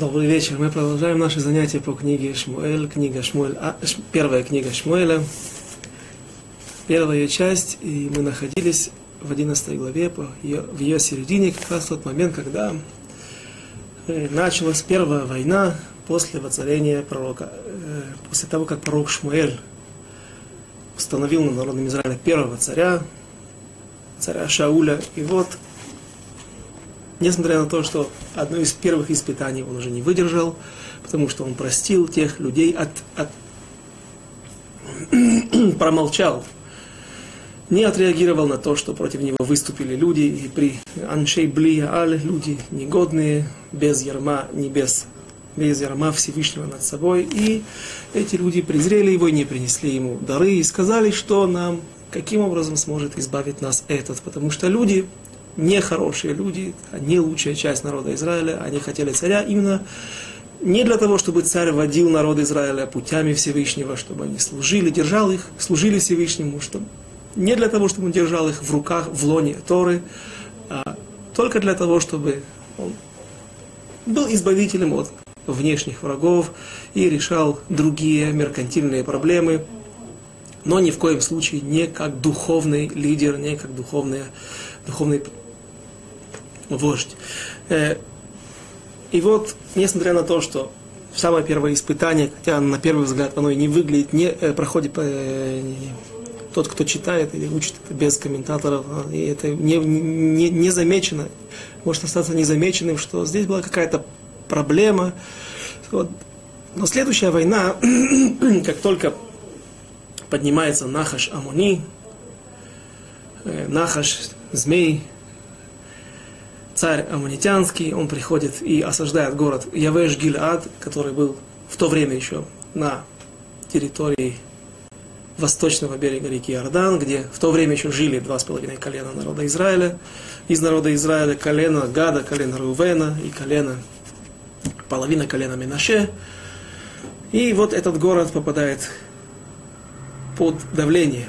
Добрый вечер. Мы продолжаем наши занятия по книге Шмуэль, книга Шмуэль, а, ш, первая книга Шмуэля, первая часть, и мы находились в 11 главе, по ее, в ее середине, как раз тот момент, когда э, началась первая война после воцарения пророка, э, после того, как пророк Шмуэль установил на народном Израиле первого царя, царя Шауля, и вот Несмотря на то, что одно из первых испытаний он уже не выдержал, потому что он простил тех людей, от, от промолчал, не отреагировал на то, что против него выступили люди, и при Аншей Блия Аль, люди негодные, без ярма, не без, без ярма Всевышнего над собой. И эти люди презрели его и не принесли ему дары, и сказали, что нам, каким образом сможет избавить нас этот, потому что люди нехорошие люди, не лучшая часть народа Израиля, они хотели царя именно не для того, чтобы царь водил народ Израиля путями Всевышнего, чтобы они служили, держал их, служили Всевышнему, чтобы не для того, чтобы он держал их в руках, в лоне Торы, а только для того, чтобы он был избавителем от внешних врагов и решал другие меркантильные проблемы, но ни в коем случае не как духовный лидер, не как духовный, духовный вождь. Э, и вот, несмотря на то, что самое первое испытание, хотя на первый взгляд оно и не выглядит, не э, проходит э, тот, кто читает или учит это без комментаторов, а, и это не, не, не замечено, может остаться незамеченным, что здесь была какая-то проблема. Вот. Но следующая война, как только поднимается Нахаш Амуни, Нахаш, змей, царь аммонитянский, он приходит и осаждает город Явеш Гильад, который был в то время еще на территории восточного берега реки Иордан, где в то время еще жили два с половиной колена народа Израиля. Из народа Израиля колено Гада, колено Рувена и колено, половина колена Минаше. И вот этот город попадает под давление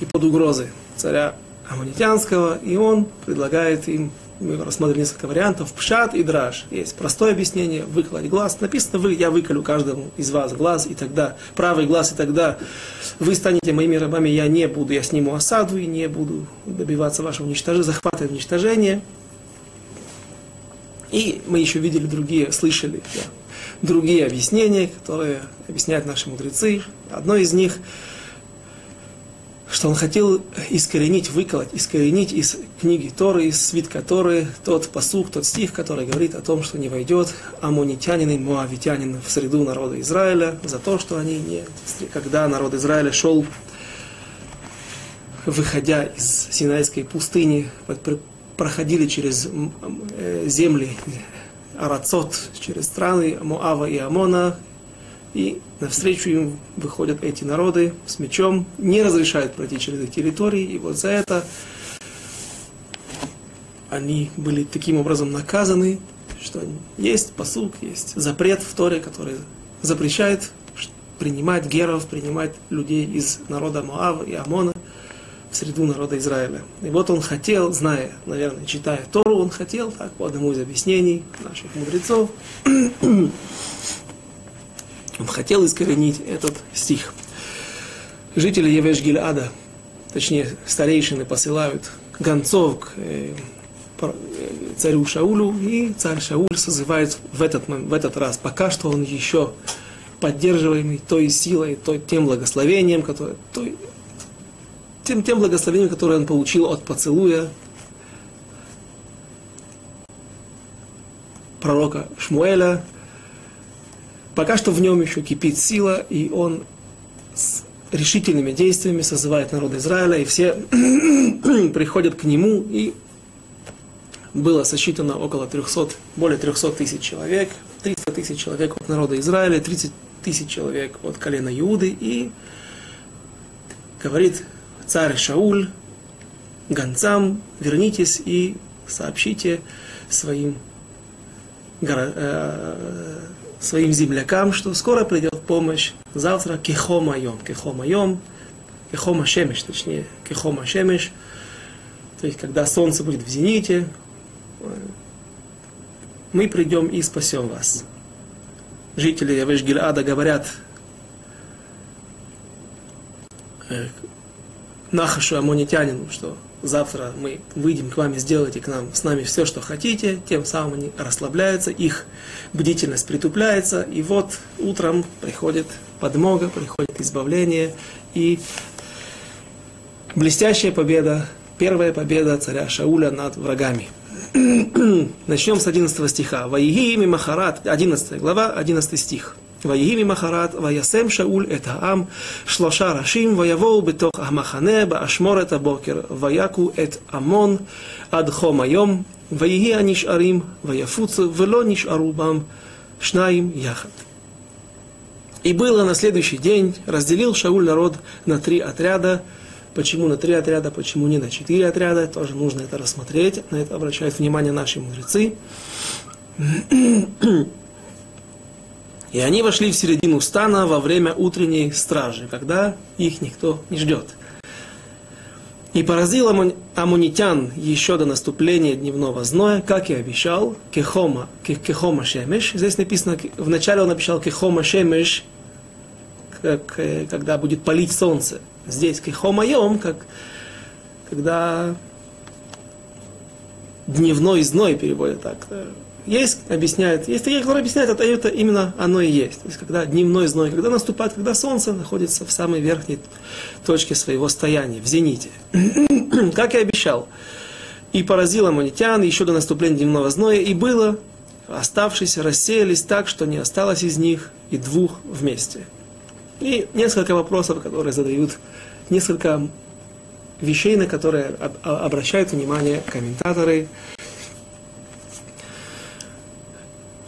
и под угрозы царя Аммонитянского, и он предлагает им мы рассмотрели несколько вариантов, пшат и драж. Есть простое объяснение, выколоть глаз. Написано, вы, я выколю каждому из вас глаз, и тогда, правый глаз, и тогда вы станете моими рабами, я не буду, я сниму осаду и не буду добиваться вашего уничтожения, захвата и уничтожения. И мы еще видели другие, слышали да, другие объяснения, которые объясняют наши мудрецы. Одно из них – что он хотел искоренить, выколоть, искоренить из книги Торы, из свитка Торы, тот посух, тот стих, который говорит о том, что не войдет амонитянин и муавитянин в среду народа Израиля за то, что они не... Когда народ Израиля шел, выходя из Синайской пустыни, проходили через э, земли Арацот, через страны Моава и Амона, и навстречу им выходят эти народы с мечом, не разрешают пройти через их территории, и вот за это они были таким образом наказаны, что есть посук, есть запрет в Торе, который запрещает принимать геров, принимать людей из народа Моава и Амона в среду народа Израиля. И вот он хотел, зная, наверное, читая Тору, он хотел, так, по одному из объяснений наших мудрецов, хотел искоренить этот стих. Жители Евеш Гильада, точнее старейшины, посылают гонцов к э, э, царю Шаулю, и царь Шауль созывает в этот, в этот раз, пока что он еще поддерживаемый той силой, той, тем благословением, которое, той, тем, тем благословением, которое он получил от поцелуя пророка Шмуэля, Пока что в нем еще кипит сила, и он с решительными действиями созывает народ Израиля, и все приходят к нему, и было сосчитано около 300, более 300 тысяч человек, 300 тысяч человек от народа Израиля, 30 тысяч человек от колена Иуды, и говорит царь Шауль гонцам, вернитесь и сообщите своим э, своим землякам, что скоро придет помощь. Завтра кехомайом. Кехомайом, кехома шемеш, точнее, кехома шемеш. То есть, когда солнце будет в зените, мы придем и спасем вас. Жители Явеш-Гильада говорят э, Нахашу Амонитянину, что завтра мы выйдем к вам и сделайте к нам с нами все, что хотите, тем самым они расслабляются, их бдительность притупляется, и вот утром приходит подмога, приходит избавление, и блестящая победа, первая победа царя Шауля над врагами. Начнем с 11 стиха. Ваиги Махарат, 11 глава, 11 стих. ויהי ממחרת, וישם שאול את העם שלושה ראשים, ויבואו בתוך המחנה באשמורת הבוקר, ויכו את עמון עד חום היום, ויהי הנשארים, ויפוצו, ולא נשארו בם שניים יחד. И было на следующий день, разделил Шауль народ на три отряда. Почему на три отряда, почему не на четыре отряда, тоже нужно это рассмотреть. На это обращают внимание наши мудрецы. И они вошли в середину стана во время утренней стражи, когда их никто не ждет. И поразил амунитян еще до наступления дневного зноя, как и обещал, кехома, кехома шемеш. Здесь написано, вначале он обещал кехома шемеш, как, э, когда будет палить солнце. Здесь кехома йом, как когда дневной зной переводят так. Есть, объясняют, есть такие, которые объясняют, это, это именно оно и есть. То есть, когда дневной зной, когда наступает, когда солнце находится в самой верхней точке своего стояния, в зените. как я обещал. И поразил аммонитян еще до наступления дневного зноя, и было, оставшиеся рассеялись так, что не осталось из них и двух вместе. И несколько вопросов, которые задают, несколько вещей, на которые обращают внимание комментаторы,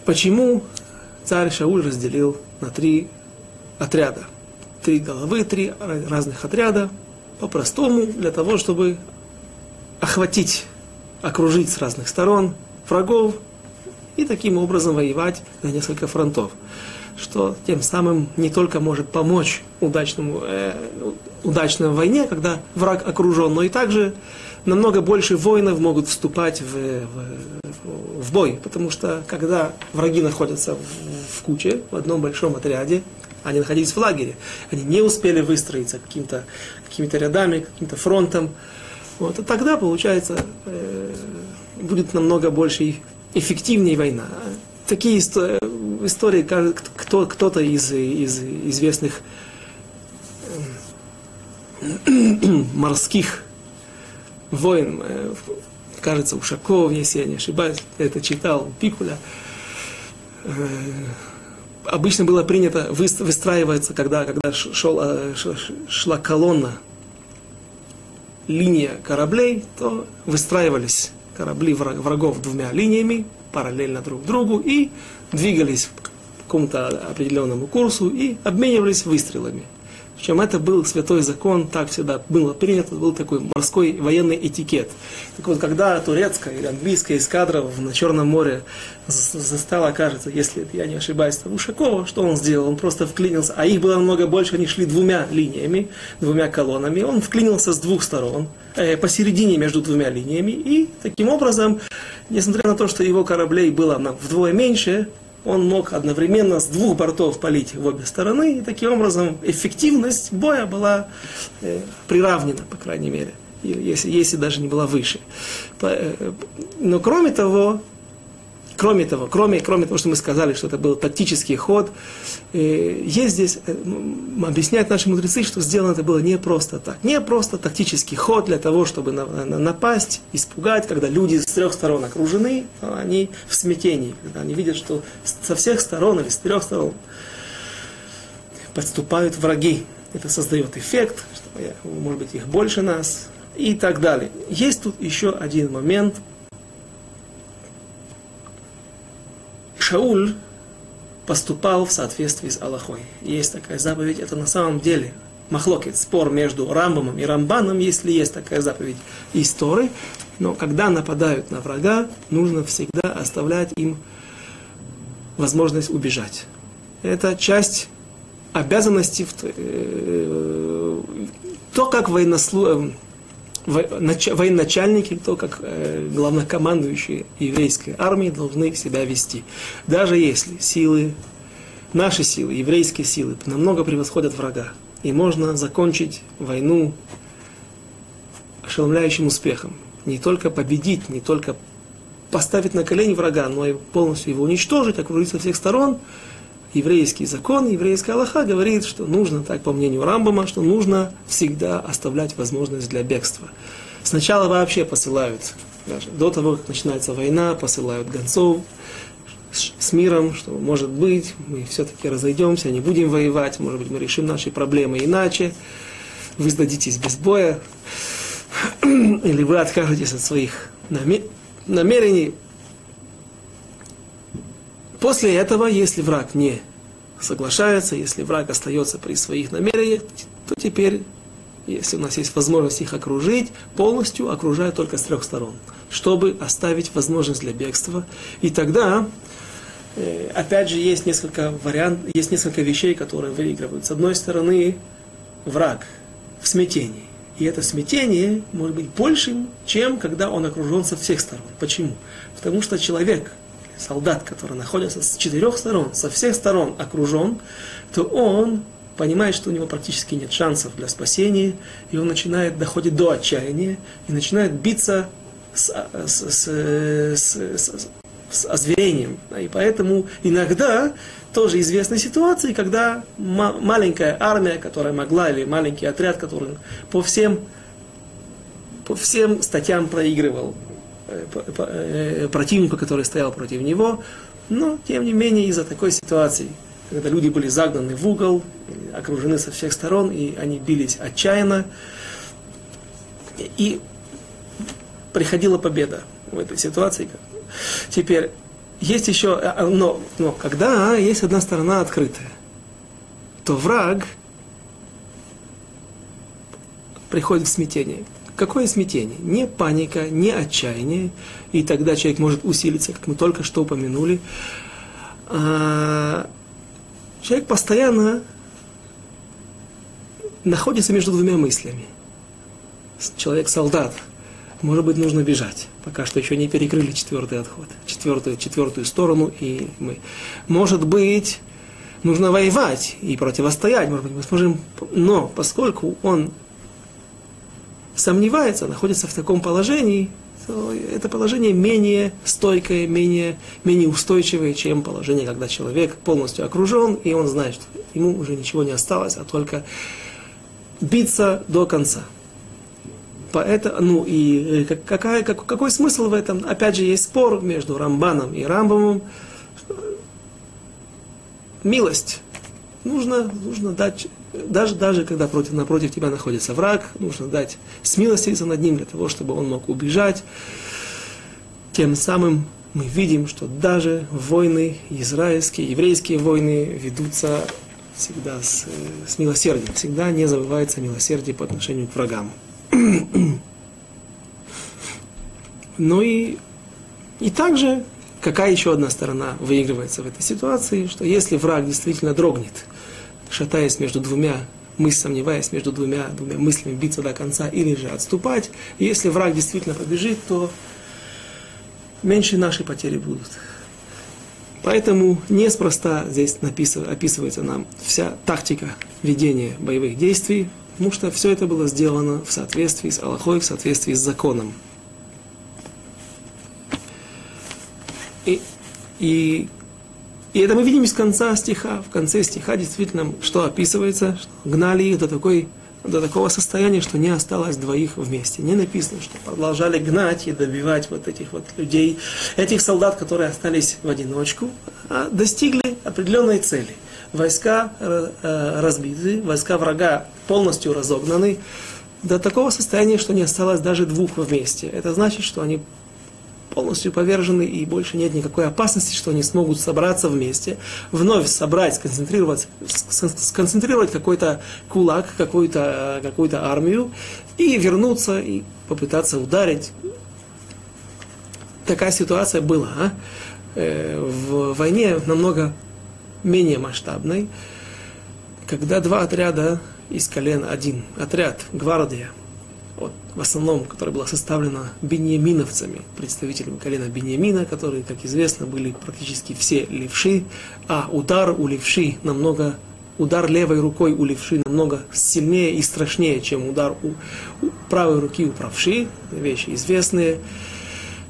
Почему царь Шауль разделил на три отряда? Три головы, три разных отряда. По-простому, для того, чтобы охватить, окружить с разных сторон врагов и таким образом воевать на несколько фронтов. Что тем самым не только может помочь удачному, э, удачной войне, когда враг окружен, но и также намного больше воинов могут вступать в, в, в бой, потому что когда враги находятся в, в куче, в одном большом отряде, они находились в лагере, они не успели выстроиться каким-то, какими-то рядами, каким-то фронтом, вот, и тогда, получается, э, будет намного больше эффективнее война. Такие истории, кто, кто-то из, из известных э, морских воин, э, кажется, Ушаков, если я не ошибаюсь, это читал, Пикуля, э, обычно было принято выстраиваться, когда, когда шел, э, шла колонна, линия кораблей, то выстраивались корабли врагов двумя линиями, параллельно друг другу, и двигались к какому-то определенному курсу и обменивались выстрелами. Причем это был святой закон, так всегда было принято, был такой морской военный этикет. Так вот, когда турецкая или английская эскадра на Черном море застала, кажется, если я не ошибаюсь, Ушакова, что он сделал? Он просто вклинился, а их было намного больше, они шли двумя линиями, двумя колоннами, он вклинился с двух сторон, э, посередине между двумя линиями, и таким образом, несмотря на то, что его кораблей было вдвое меньше, он мог одновременно с двух бортов полить в обе стороны, и таким образом эффективность боя была э, приравнена, по крайней мере, если, если даже не была выше. Э, но кроме того, Кроме того, кроме, кроме того, что мы сказали, что это был тактический ход, э, есть здесь, э, объясняют наши мудрецы, что сделано это было не просто так. Не просто тактический ход для того, чтобы на, на, напасть, испугать, когда люди с трех сторон окружены, они в смятении, когда они видят, что со всех сторон или с трех сторон подступают враги. Это создает эффект, что, может быть, их больше нас и так далее. Есть тут еще один момент – Шауль поступал в соответствии с Аллахой. Есть такая заповедь, это на самом деле махлокет, спор между Рамбамом и Рамбаном, если есть такая заповедь истории. Но когда нападают на врага, нужно всегда оставлять им возможность убежать. Это часть обязанности, э, то, как военнослу... Военачальники, то как э, главнокомандующие еврейской армии должны себя вести. Даже если силы, наши силы, еврейские силы намного превосходят врага, и можно закончить войну ошеломляющим успехом. Не только победить, не только поставить на колени врага, но и полностью его уничтожить, окружить со всех сторон. Еврейский закон, еврейская Аллаха говорит, что нужно, так по мнению Рамбама, что нужно всегда оставлять возможность для бегства. Сначала вообще посылают, даже до того, как начинается война, посылают гонцов с, миром, что может быть, мы все-таки разойдемся, не будем воевать, может быть, мы решим наши проблемы иначе, вы сдадитесь без боя, или вы откажетесь от своих намерений. После этого, если враг не соглашается, если враг остается при своих намерениях, то теперь, если у нас есть возможность их окружить, полностью окружают только с трех сторон, чтобы оставить возможность для бегства. И тогда, э, опять же, есть несколько вариантов, есть несколько вещей, которые выигрывают. С одной стороны, враг в смятении. И это смятение может быть большим, чем когда он окружен со всех сторон. Почему? Потому что человек, солдат, который находится с четырех сторон, со всех сторон окружен, то он понимает, что у него практически нет шансов для спасения, и он начинает доходить до отчаяния и начинает биться с, с, с, с, с, с озверением. И поэтому иногда тоже известны ситуации, когда маленькая армия, которая могла, или маленький отряд, который по всем, по всем статьям проигрывал противнику, который стоял против него, но, тем не менее, из-за такой ситуации, когда люди были загнаны в угол, окружены со всех сторон, и они бились отчаянно, и приходила победа в этой ситуации. Теперь, есть еще, э, э, но, но когда есть одна сторона открытая, то враг приходит в смятение. Какое смятение? Не паника, не отчаяние, и тогда человек может усилиться, как мы только что упомянули. А человек постоянно находится между двумя мыслями. Человек-солдат – может быть, нужно бежать. Пока что еще не перекрыли четвертый отход, четвертую, четвертую сторону, и мы. Может быть, нужно воевать и противостоять, может быть, мы сможем. Но поскольку он сомневается, находится в таком положении, то это положение менее стойкое, менее, менее устойчивое, чем положение, когда человек полностью окружен, и он знает, что ему уже ничего не осталось, а только биться до конца. Поэтому, ну и э, какая, как, какой смысл в этом? Опять же, есть спор между Рамбаном и Рамбамом. Милость. Нужно, нужно дать, даже, даже когда против, напротив тебя находится враг, нужно дать смилостивиться над ним для того, чтобы он мог убежать. Тем самым мы видим, что даже войны израильские, еврейские войны ведутся всегда с, с милосердием. Всегда не забывается милосердие по отношению к врагам. Ну и, и также, какая еще одна сторона выигрывается в этой ситуации, что если враг действительно дрогнет, шатаясь между двумя мы сомневаясь между двумя, двумя мыслями, биться до конца или же отступать. И если враг действительно побежит, то меньше наши потери будут. Поэтому неспроста здесь описывается нам вся тактика ведения боевых действий, потому что все это было сделано в соответствии с Аллахой, в соответствии с законом. И, и, и это мы видим из конца стиха. В конце стиха действительно, что описывается, что гнали их до, такой, до такого состояния, что не осталось двоих вместе. Не написано, что продолжали гнать и добивать вот этих вот людей, этих солдат, которые остались в одиночку, а достигли определенной цели – войска э, разбиты, войска врага полностью разогнаны до такого состояния, что не осталось даже двух вместе. Это значит, что они полностью повержены и больше нет никакой опасности, что они смогут собраться вместе, вновь собрать, сконцентрировать, сконцентрировать какой-то кулак, какую-то какую армию и вернуться и попытаться ударить. Такая ситуация была. А? Э, в войне намного менее масштабной, когда два отряда из колен один, отряд, гвардия, от, в основном, которая была составлена беньяминовцами, представителями колена Беньямина, которые, как известно, были практически все левши, а удар у левши намного, удар левой рукой у левши намного сильнее и страшнее, чем удар у, у правой руки у правши, вещи известные.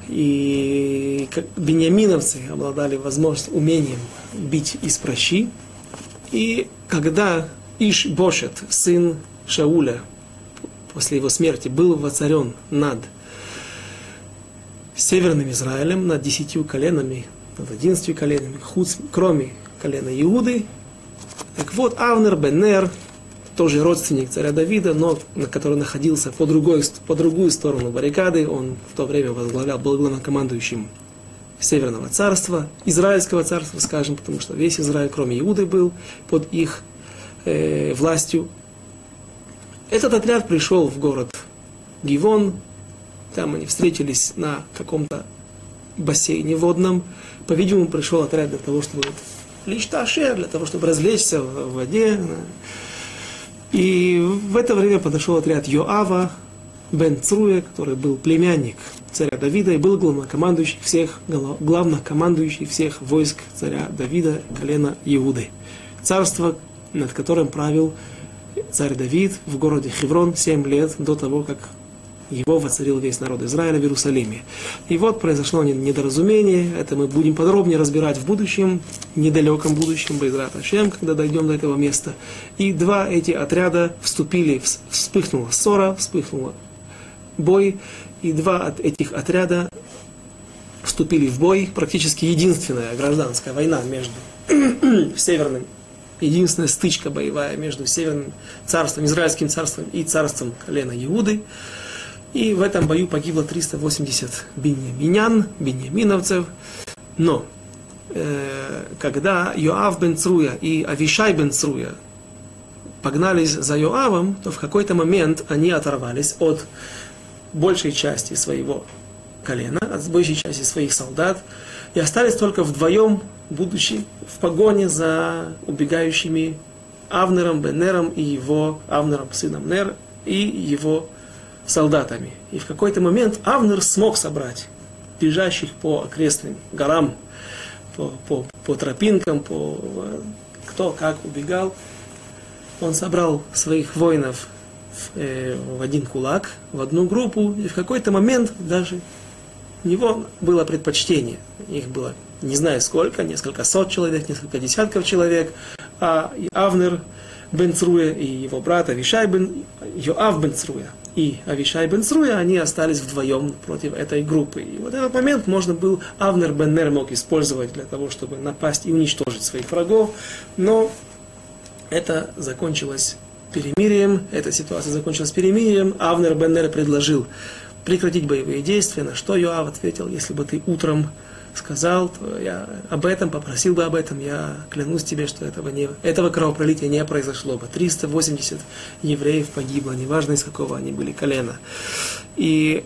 И как беньяминовцы обладали возможностью, умением бить из прощи. И когда Иш Бошет, сын Шауля, после его смерти был воцарен над Северным Израилем, над десятью коленами, над одиннадцатью коленами, кроме колена Иуды. Так вот, Авнер Беннер, тоже родственник царя Давида, но на который находился по, другой, по другую сторону баррикады, он в то время возглавлял, был главнокомандующим Северного царства, Израильского царства, скажем, потому что весь Израиль, кроме Иуды, был под их э, властью. Этот отряд пришел в город Гивон, там они встретились на каком-то бассейне водном. По-видимому, пришел отряд для того, чтобы лишь ташер, для того, чтобы развлечься в воде. И в это время подошел отряд Йоава, Бен Цруя, который был племянник царя Давида и был главнокомандующий всех, главнокомандующий всех войск царя Давида, колена Иуды. Царство, над которым правил царь Давид в городе Хеврон 7 лет до того, как его воцарил весь народ Израиля в Иерусалиме. И вот произошло недоразумение, это мы будем подробнее разбирать в будущем, недалеком будущем, Байзрат Ашем, когда дойдем до этого места. И два эти отряда вступили, вспыхнула ссора, вспыхнула бой, и два от этих отряда вступили в бой, практически единственная гражданская война между северным единственная стычка боевая между Северным царством, Израильским царством и царством колена Иуды. И в этом бою погибло 380 беньяминян, беньяминовцев. Но э, когда Йоав бен Цруя и Авишай бен Цруя погнались за Йоавом, то в какой-то момент они оторвались от большей части своего колена, от большей части своих солдат, и остались только вдвоем будучи в погоне за убегающими Авнером, Бенером и его Авнером, сыном Нер, и его солдатами. И в какой-то момент Авнер смог собрать бежащих по окрестным горам, по, по, по тропинкам, по кто как убегал. Он собрал своих воинов в, э, в один кулак, в одну группу, и в какой-то момент даже у него было предпочтение. Их было не знаю сколько, несколько сот человек, несколько десятков человек, а Авнер бен Цруя и его брат Авишай бен Йоав бен Цруя и Авишай бен Цруя, они остались вдвоем против этой группы. И вот этот момент можно был, Авнер бен Нер мог использовать для того, чтобы напасть и уничтожить своих врагов, но это закончилось перемирием, эта ситуация закончилась перемирием, Авнер бен Нер предложил прекратить боевые действия, на что Йоав ответил, если бы ты утром сказал, я об этом попросил бы об этом, я клянусь тебе, что этого, не, этого кровопролития не произошло бы. 380 евреев погибло, неважно из какого они были колена. И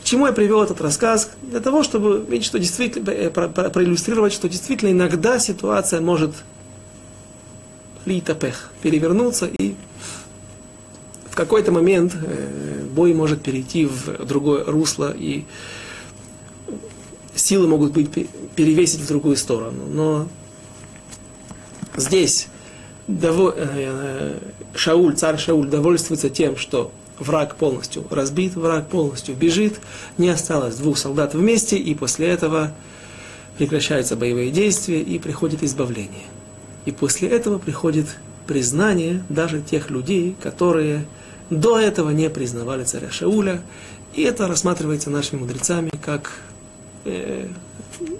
к чему я привел этот рассказ? Для того, чтобы видеть, что действительно, э, про, проиллюстрировать, что действительно иногда ситуация может литапех, перевернуться и в какой-то момент э, бой может перейти в другое русло и силы могут быть перевесить в другую сторону. Но здесь дово, э, Шауль, царь Шауль довольствуется тем, что враг полностью разбит, враг полностью бежит, не осталось двух солдат вместе, и после этого прекращаются боевые действия и приходит избавление. И после этого приходит признание даже тех людей, которые до этого не признавали царя Шауля, и это рассматривается нашими мудрецами как э,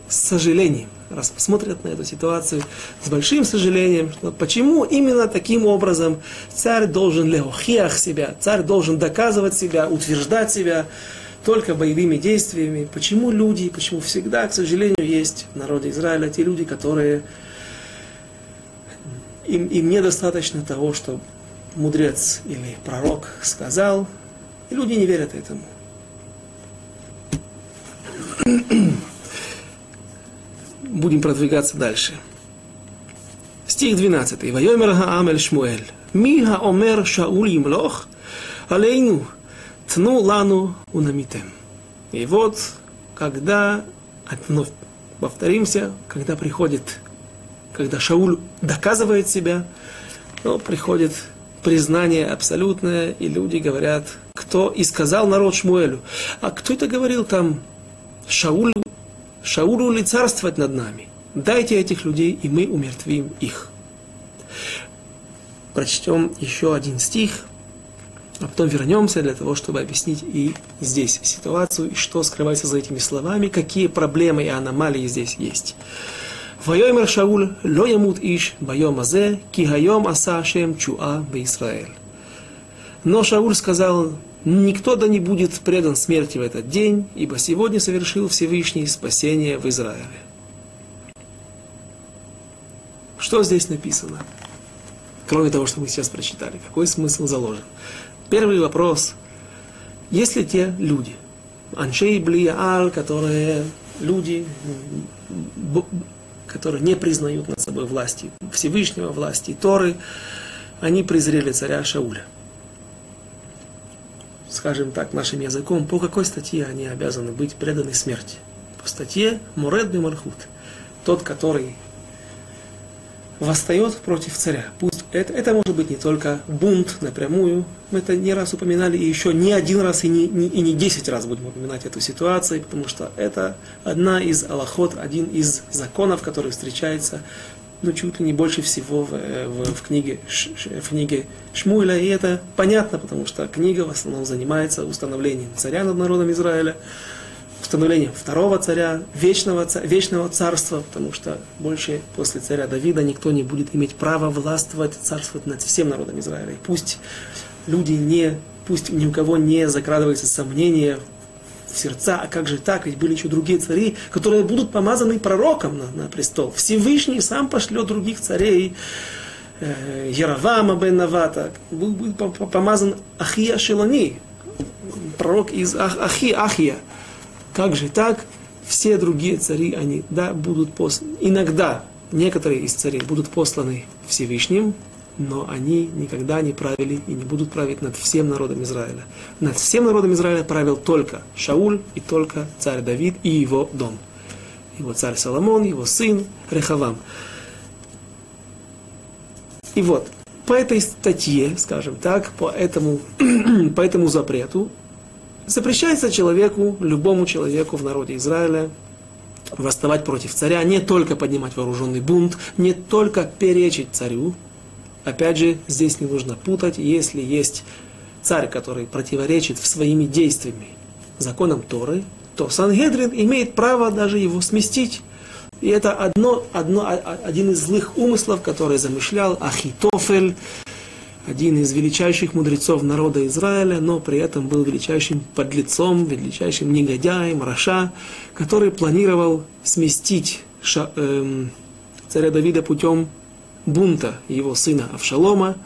с сожалением, раз смотрят на эту ситуацию с большим сожалением, что почему именно таким образом царь должен леохиах себя, царь должен доказывать себя, утверждать себя только боевыми действиями. Почему люди, почему всегда, к сожалению, есть в народе Израиля те люди, которые им, им недостаточно того, что мудрец или пророк сказал, и люди не верят этому. Будем продвигаться дальше. Стих 12. Вайомер Хаамель Шмуэль. Ми Хаомер Шауль Имлох, алейну, тну лану унамитем. И вот, когда, вновь повторимся, когда приходит, когда Шауль доказывает себя, ну, приходит признание абсолютное, и люди говорят, кто и сказал народ Шмуэлю. А кто это говорил там? Шаулю, Шаулю ли царствовать над нами? Дайте этих людей, и мы умертвим их. Прочтем еще один стих, а потом вернемся для того, чтобы объяснить и здесь ситуацию, и что скрывается за этими словами, какие проблемы и аномалии здесь есть. Вайомер Шауль, лоямут иш, байом азе, кигайом Асашем, чуа в Но Шауль сказал, никто да не будет предан смерти в этот день, ибо сегодня совершил Всевышний спасение в Израиле. Что здесь написано? Кроме того, что мы сейчас прочитали, какой смысл заложен? Первый вопрос. Есть ли те люди, Аншей Блияал, которые люди, которые не признают над собой власти Всевышнего, власти Торы, они презрели царя Шауля. Скажем так, нашим языком, по какой статье они обязаны быть преданы смерти? По статье Муред Мальхут. Тот, который восстает против царя. Пусть это, это может быть не только бунт напрямую, мы это не раз упоминали, и еще не один раз, и не, не, и не десять раз будем упоминать эту ситуацию, потому что это одна из аллахот, один из законов, который встречается ну, чуть ли не больше всего в, в, в, книге, в книге Шмуэля, и это понятно, потому что книга в основном занимается установлением царя над народом Израиля, установлением второго царя, вечного, вечного царства, потому что больше после царя Давида никто не будет иметь права властвовать, царствовать над всем народом Израиля. И пусть люди не, пусть ни у кого не закрадывается сомнение сердца, а как же так, ведь были еще другие цари, которые будут помазаны пророком на, на престол. Всевышний сам пошлет других царей, э, Яровама бен Навата, был помазан Ахия Шелони, пророк из Ах, Ахи, Ахия. Как же так? Все другие цари, они, да, будут посланы. Иногда некоторые из царей будут посланы Всевышним, но они никогда не правили и не будут править над всем народом Израиля. Над всем народом Израиля правил только Шауль и только царь Давид и его дом. Его царь Соломон, его сын Рехавам. И вот, по этой статье, скажем так, по этому, по этому запрету, Запрещается человеку, любому человеку в народе Израиля, восставать против царя, не только поднимать вооруженный бунт, не только перечить царю. Опять же, здесь не нужно путать, если есть царь, который противоречит своими действиями законам Торы, то Сангедрин имеет право даже его сместить. И это одно, одно, один из злых умыслов, который замышлял Ахитофель, один из величайших мудрецов народа Израиля, но при этом был величайшим подлецом, величайшим негодяем, Раша, который планировал сместить эм, царя Давида путем бунта его сына Авшалома,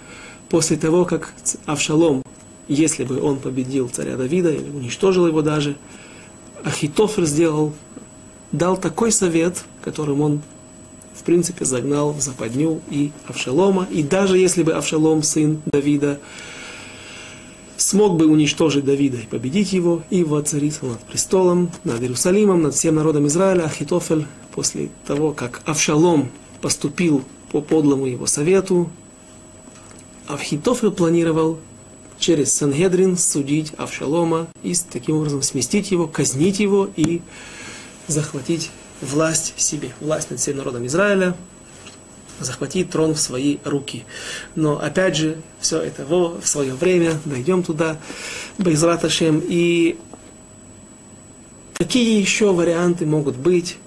после того, как Авшалом, если бы он победил царя Давида или уничтожил его даже, Ахитофер сделал, дал такой совет, которым он в принципе, загнал в западню и Авшалома. И даже если бы Авшалом, сын Давида, смог бы уничтожить Давида и победить его, и воцариться над престолом, над Иерусалимом, над всем народом Израиля, Ахитофель, после того, как Авшалом поступил по подлому его совету, Ахитофель планировал через Сангедрин судить Авшалома и таким образом сместить его, казнить его и захватить власть себе, власть над всем народом Израиля, захватить трон в свои руки. Но опять же, все это во, в свое время, дойдем туда, Байзраташем, и какие еще варианты могут быть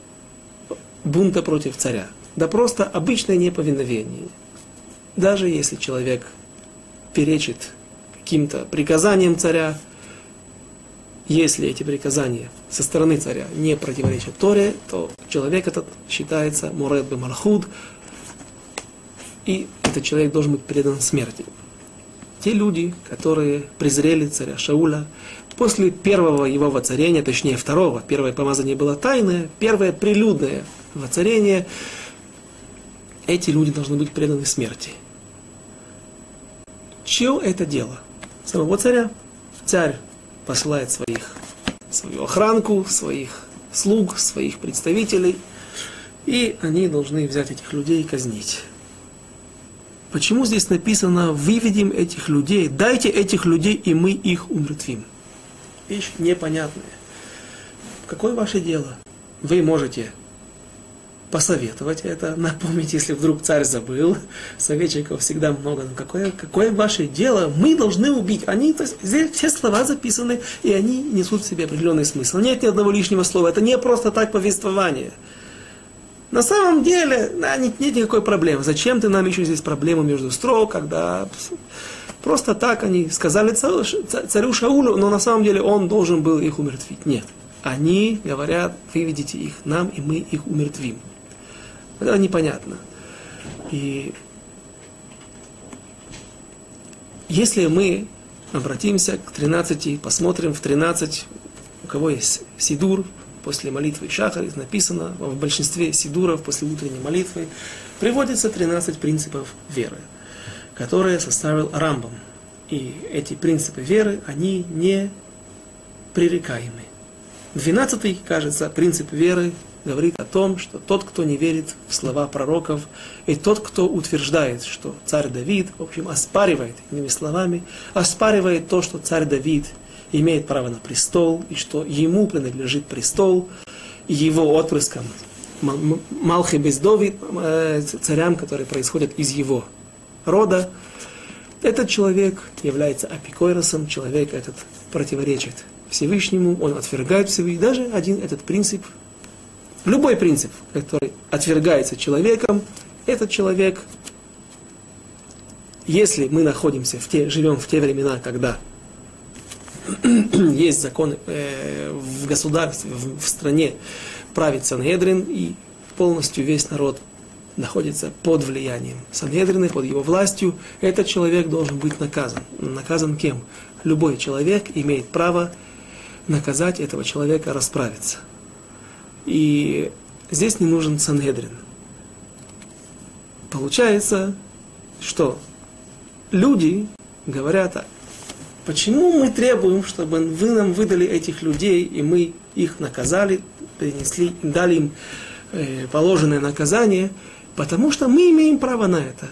бунта против царя? Да просто обычное неповиновение. Даже если человек перечит каким-то приказаниям царя, если эти приказания со стороны царя не противоречат Торе, то человек этот считается Муред Малхуд, и этот человек должен быть предан смерти. Те люди, которые презрели царя Шауля, после первого его воцарения, точнее второго, первое помазание было тайное, первое прилюдное воцарение, эти люди должны быть преданы смерти. Чье это дело? самого царя. Царь посылает своих, свою охранку, своих слуг, своих представителей, и они должны взять этих людей и казнить. Почему здесь написано «выведем этих людей», «дайте этих людей, и мы их умертвим»? Вещь непонятная. Какое ваше дело? Вы можете посоветовать это, напомнить, если вдруг царь забыл. Советчиков всегда много. Но какое, какое ваше дело? Мы должны убить. Они, то есть, здесь все слова записаны, и они несут в себе определенный смысл. Нет ни одного лишнего слова. Это не просто так повествование. На самом деле, да, нет, нет никакой проблемы. Зачем ты нам еще здесь проблему между строк, когда просто так они сказали царю, царю Шаулю, но на самом деле он должен был их умертвить. Нет. Они говорят, выведите их нам, и мы их умертвим. Это непонятно. И если мы обратимся к 13, посмотрим в 13, у кого есть Сидур, после молитвы Шахарит написано, в большинстве сидуров после утренней молитвы приводится 13 принципов веры, которые составил Рамбам. И эти принципы веры, они не пререкаемы. Двенадцатый, кажется, принцип веры говорит о том, что тот, кто не верит в слова пророков, и тот, кто утверждает, что царь Давид, в общем, оспаривает, иными словами, оспаривает то, что царь Давид – имеет право на престол, и что ему принадлежит престол, и его отпрыскам, Малхи Бездови, э, царям, которые происходят из его рода, этот человек является апикойросом, человек этот противоречит Всевышнему, он отвергает Всевышнего. Даже один этот принцип, любой принцип, который отвергается человеком, этот человек, если мы находимся в те, живем в те времена, когда есть законы э, в государстве, в, в стране правит Санхедрин, и полностью весь народ находится под влиянием Санхедрина, под его властью, этот человек должен быть наказан. Наказан кем? Любой человек имеет право наказать этого человека, расправиться. И здесь не нужен Санхедрин. Получается, что люди говорят Почему мы требуем, чтобы вы нам выдали этих людей, и мы их наказали, принесли, дали им э, положенное наказание? Потому что мы имеем право на это.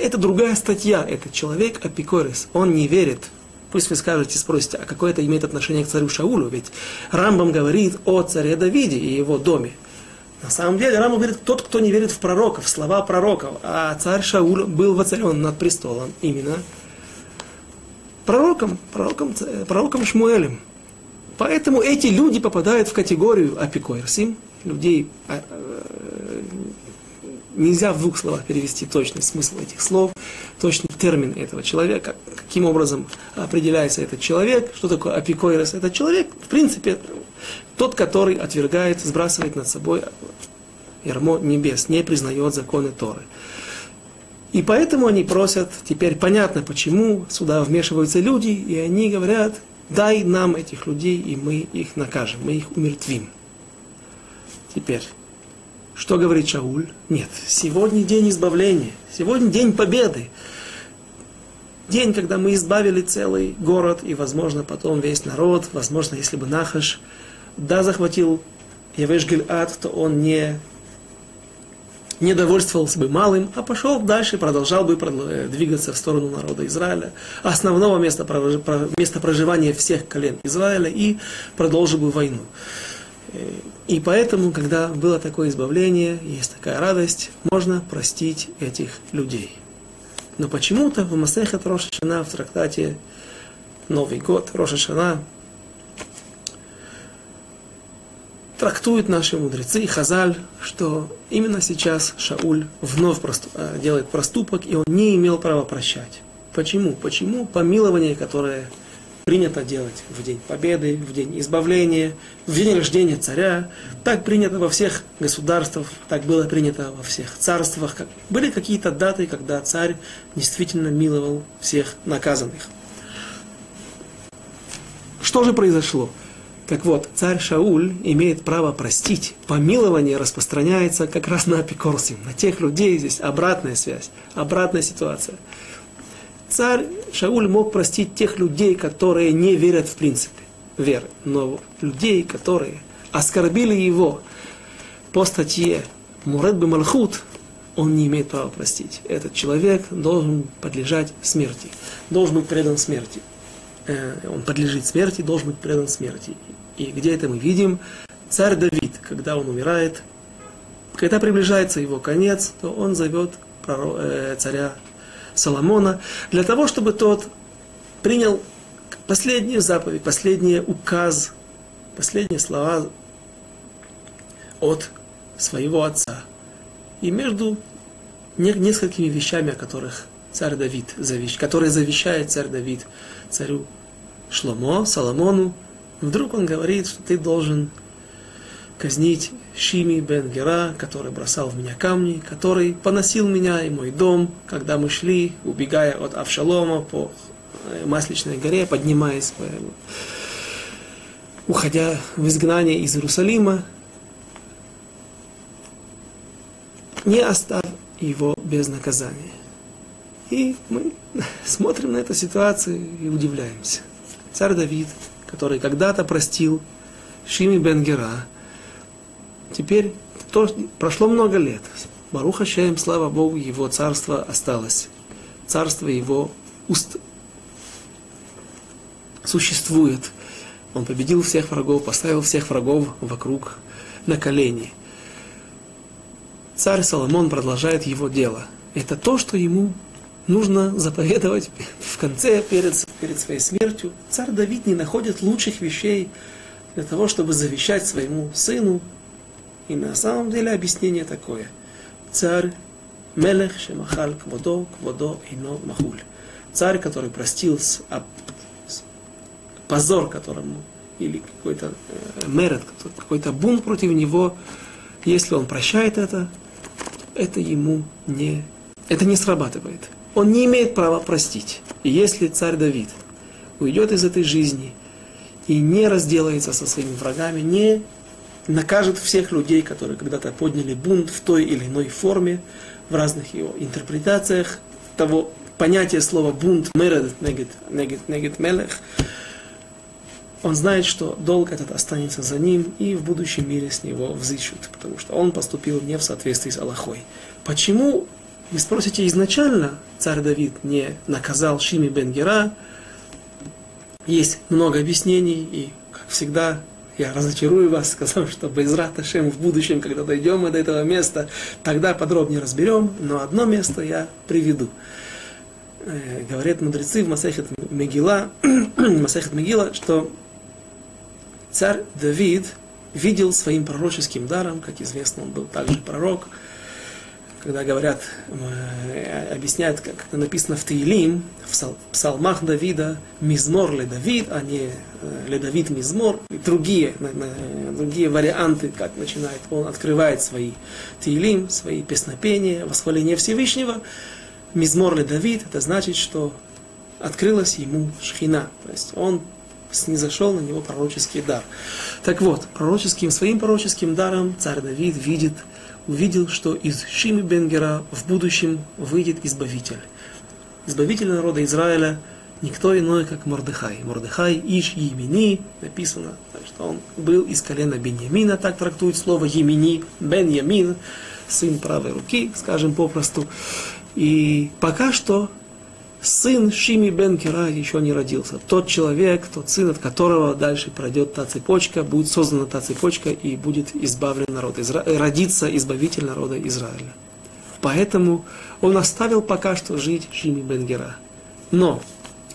Это другая статья. Этот человек апикорис. Он не верит. Пусть вы скажете, спросите, а какое это имеет отношение к царю Шаулю? Ведь Рамбам говорит о царе Давиде и его доме. На самом деле Рамбам говорит, тот, кто не верит в пророков, в слова пророков. А царь Шауль был воцарен над престолом именно пророком, пророком, пророком Шмуэлем. Поэтому эти люди попадают в категорию апикойрсим, людей, а, э, нельзя в двух словах перевести точный смысл этих слов, точный термин этого человека, каким образом определяется этот человек, что такое апикойрос. Это человек, в принципе, тот, который отвергает, сбрасывает над собой ярмо небес, не признает законы Торы. И поэтому они просят, теперь понятно, почему сюда вмешиваются люди, и они говорят, дай нам этих людей, и мы их накажем, мы их умертвим. Теперь, что говорит Шауль? Нет, сегодня день избавления, сегодня день победы. День, когда мы избавили целый город, и, возможно, потом весь народ, возможно, если бы Нахаш, да, захватил Явеш Гильад, то он не не довольствовался бы малым, а пошел дальше, продолжал бы э, двигаться в сторону народа Израиля, основного места, места проживания всех колен Израиля, и продолжил бы войну. Э, и поэтому, когда было такое избавление, есть такая радость, можно простить этих людей. Но почему-то в Масехет Роша в трактате Новый год, Роша трактуют наши мудрецы Хазаль, что именно сейчас Шауль вновь э, делает проступок, и он не имел права прощать. Почему? Почему помилование, которое принято делать в день победы, в день избавления, в день рождения царя, так принято во всех государствах, так было принято во всех царствах. Были какие-то даты, когда царь действительно миловал всех наказанных. Что же произошло? Так вот, царь Шауль имеет право простить. Помилование распространяется как раз на апикорсим, на тех людей, здесь обратная связь, обратная ситуация. Царь Шауль мог простить тех людей, которые не верят в принципе веры, но людей, которые оскорбили его по статье Муред Малхут, он не имеет права простить. Этот человек должен подлежать смерти, должен быть предан смерти. Э, он подлежит смерти, должен быть предан смерти. И где это мы видим? Царь Давид, когда он умирает, когда приближается его конец, то он зовет э, царя Соломона для того, чтобы тот принял последнюю заповедь, последний указ, последние слова от своего отца. И между несколькими вещами, о которых царь Давид, которые завещает царь Давид царю Шломо, Соломону, вдруг он говорит, что ты должен казнить Шими бен Гера, который бросал в меня камни, который поносил меня и мой дом, когда мы шли, убегая от Авшалома по э, Масличной горе, поднимаясь, уходя в изгнание из Иерусалима, не оставь его без наказания. И мы смотрим на эту ситуацию и удивляемся. Царь Давид, который когда-то простил Шими бен Гера, теперь то, прошло много лет. Баруха Шем, слава Богу, его царство осталось. Царство его уст существует. Он победил всех врагов, поставил всех врагов вокруг на колени – царь Соломон продолжает его дело. Это то, что ему нужно заповедовать в конце, перед, перед своей смертью. Царь Давид не находит лучших вещей для того, чтобы завещать своему сыну. И на самом деле объяснение такое. Царь Мелех Шемахаль Кводо, Кводо Ино Махуль. Царь, который простил с, а, с, позор, которому, или какой-то э, мерет, какой-то бунт против него, если он прощает это, это ему не, это не срабатывает. Он не имеет права простить. И если царь Давид уйдет из этой жизни и не разделается со своими врагами, не накажет всех людей, которые когда-то подняли бунт в той или иной форме, в разных его интерпретациях того понятия слова бунт, меред, негет, негет, негет, мелех, он знает, что долг этот останется за ним, и в будущем мире с него взыщут, потому что он поступил не в соответствии с Аллахой. Почему, вы спросите, изначально царь Давид не наказал Шими бен Гера? Есть много объяснений, и, как всегда, я разочарую вас, сказав, что без Раташем в будущем, когда дойдем мы до этого места, тогда подробнее разберем, но одно место я приведу. Э, говорят мудрецы в Масахет Мегила, Масахет Мегила, что царь Давид видел своим пророческим даром, как известно, он был также пророк, когда говорят, э, объясняют, как это написано в Таилим, в псалмах Давида, Мизмор ле Давид, а не э, ле Давид Мизмор, и другие, другие варианты, как начинает, он открывает свои Таилим, свои песнопения, восхваление Всевышнего. Мизмор ле Давид, это значит, что открылась ему шхина, то есть он снизошел на него пророческий дар. Так вот, пророческим, своим пророческим даром царь Давид видит, увидел, что из Шими Бенгера в будущем выйдет Избавитель. Избавитель народа Израиля никто иной, как Мордыхай. Мордыхай Иш Емини, написано, что он был из колена Беньямина, так трактует слово Емини, Бен Ямин, сын правой руки, скажем попросту. И пока что сын Шими бен Кира еще не родился. Тот человек, тот сын, от которого дальше пройдет та цепочка, будет создана та цепочка и будет избавлен народ Изра... родится избавитель народа Израиля. Поэтому он оставил пока что жить Шими бен Гера. Но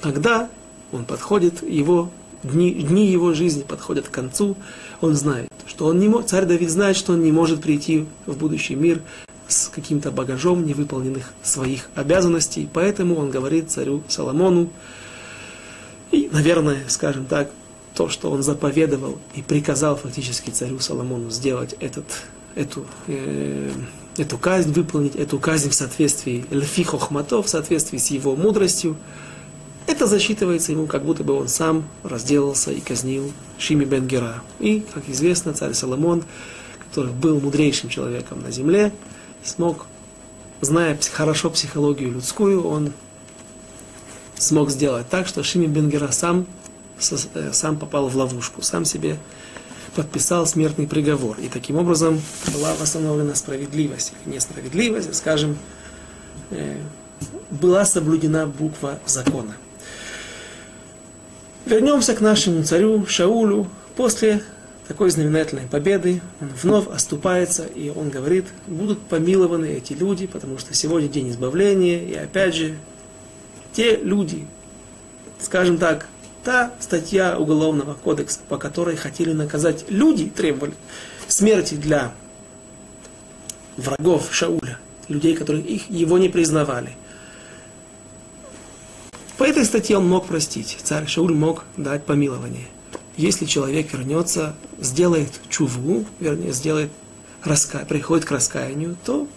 когда он подходит, его дни, дни его жизни подходят к концу, он знает, что он не может, царь Давид знает, что он не может прийти в будущий мир с каким-то багажом невыполненных своих обязанностей. Поэтому он говорит царю Соломону, и, наверное, скажем так, то, что он заповедовал и приказал фактически царю Соломону сделать этот, эту, э, эту казнь, выполнить эту казнь в соответствии льфи хохмато, в соответствии с его мудростью, это засчитывается ему, как будто бы он сам разделался и казнил Шими бен Гера. И, как известно, царь Соломон, который был мудрейшим человеком на земле, смог, зная хорошо психологию людскую, он смог сделать так, что Шими Бенгера сам, э, сам попал в ловушку, сам себе подписал смертный приговор. И таким образом была восстановлена справедливость. Несправедливость, скажем, э, была соблюдена буква закона. Вернемся к нашему царю Шаулю. После такой знаменательной победы он вновь оступается, и он говорит, будут помилованы эти люди, потому что сегодня день избавления, и опять же, те люди, скажем так, та статья Уголовного кодекса, по которой хотели наказать люди, требовали смерти для врагов Шауля, людей, которые их, его не признавали. По этой статье он мог простить. Царь Шауль мог дать помилование. Если человек вернется, сделает чуву, вернее, сделает раска... приходит к раскаянию, то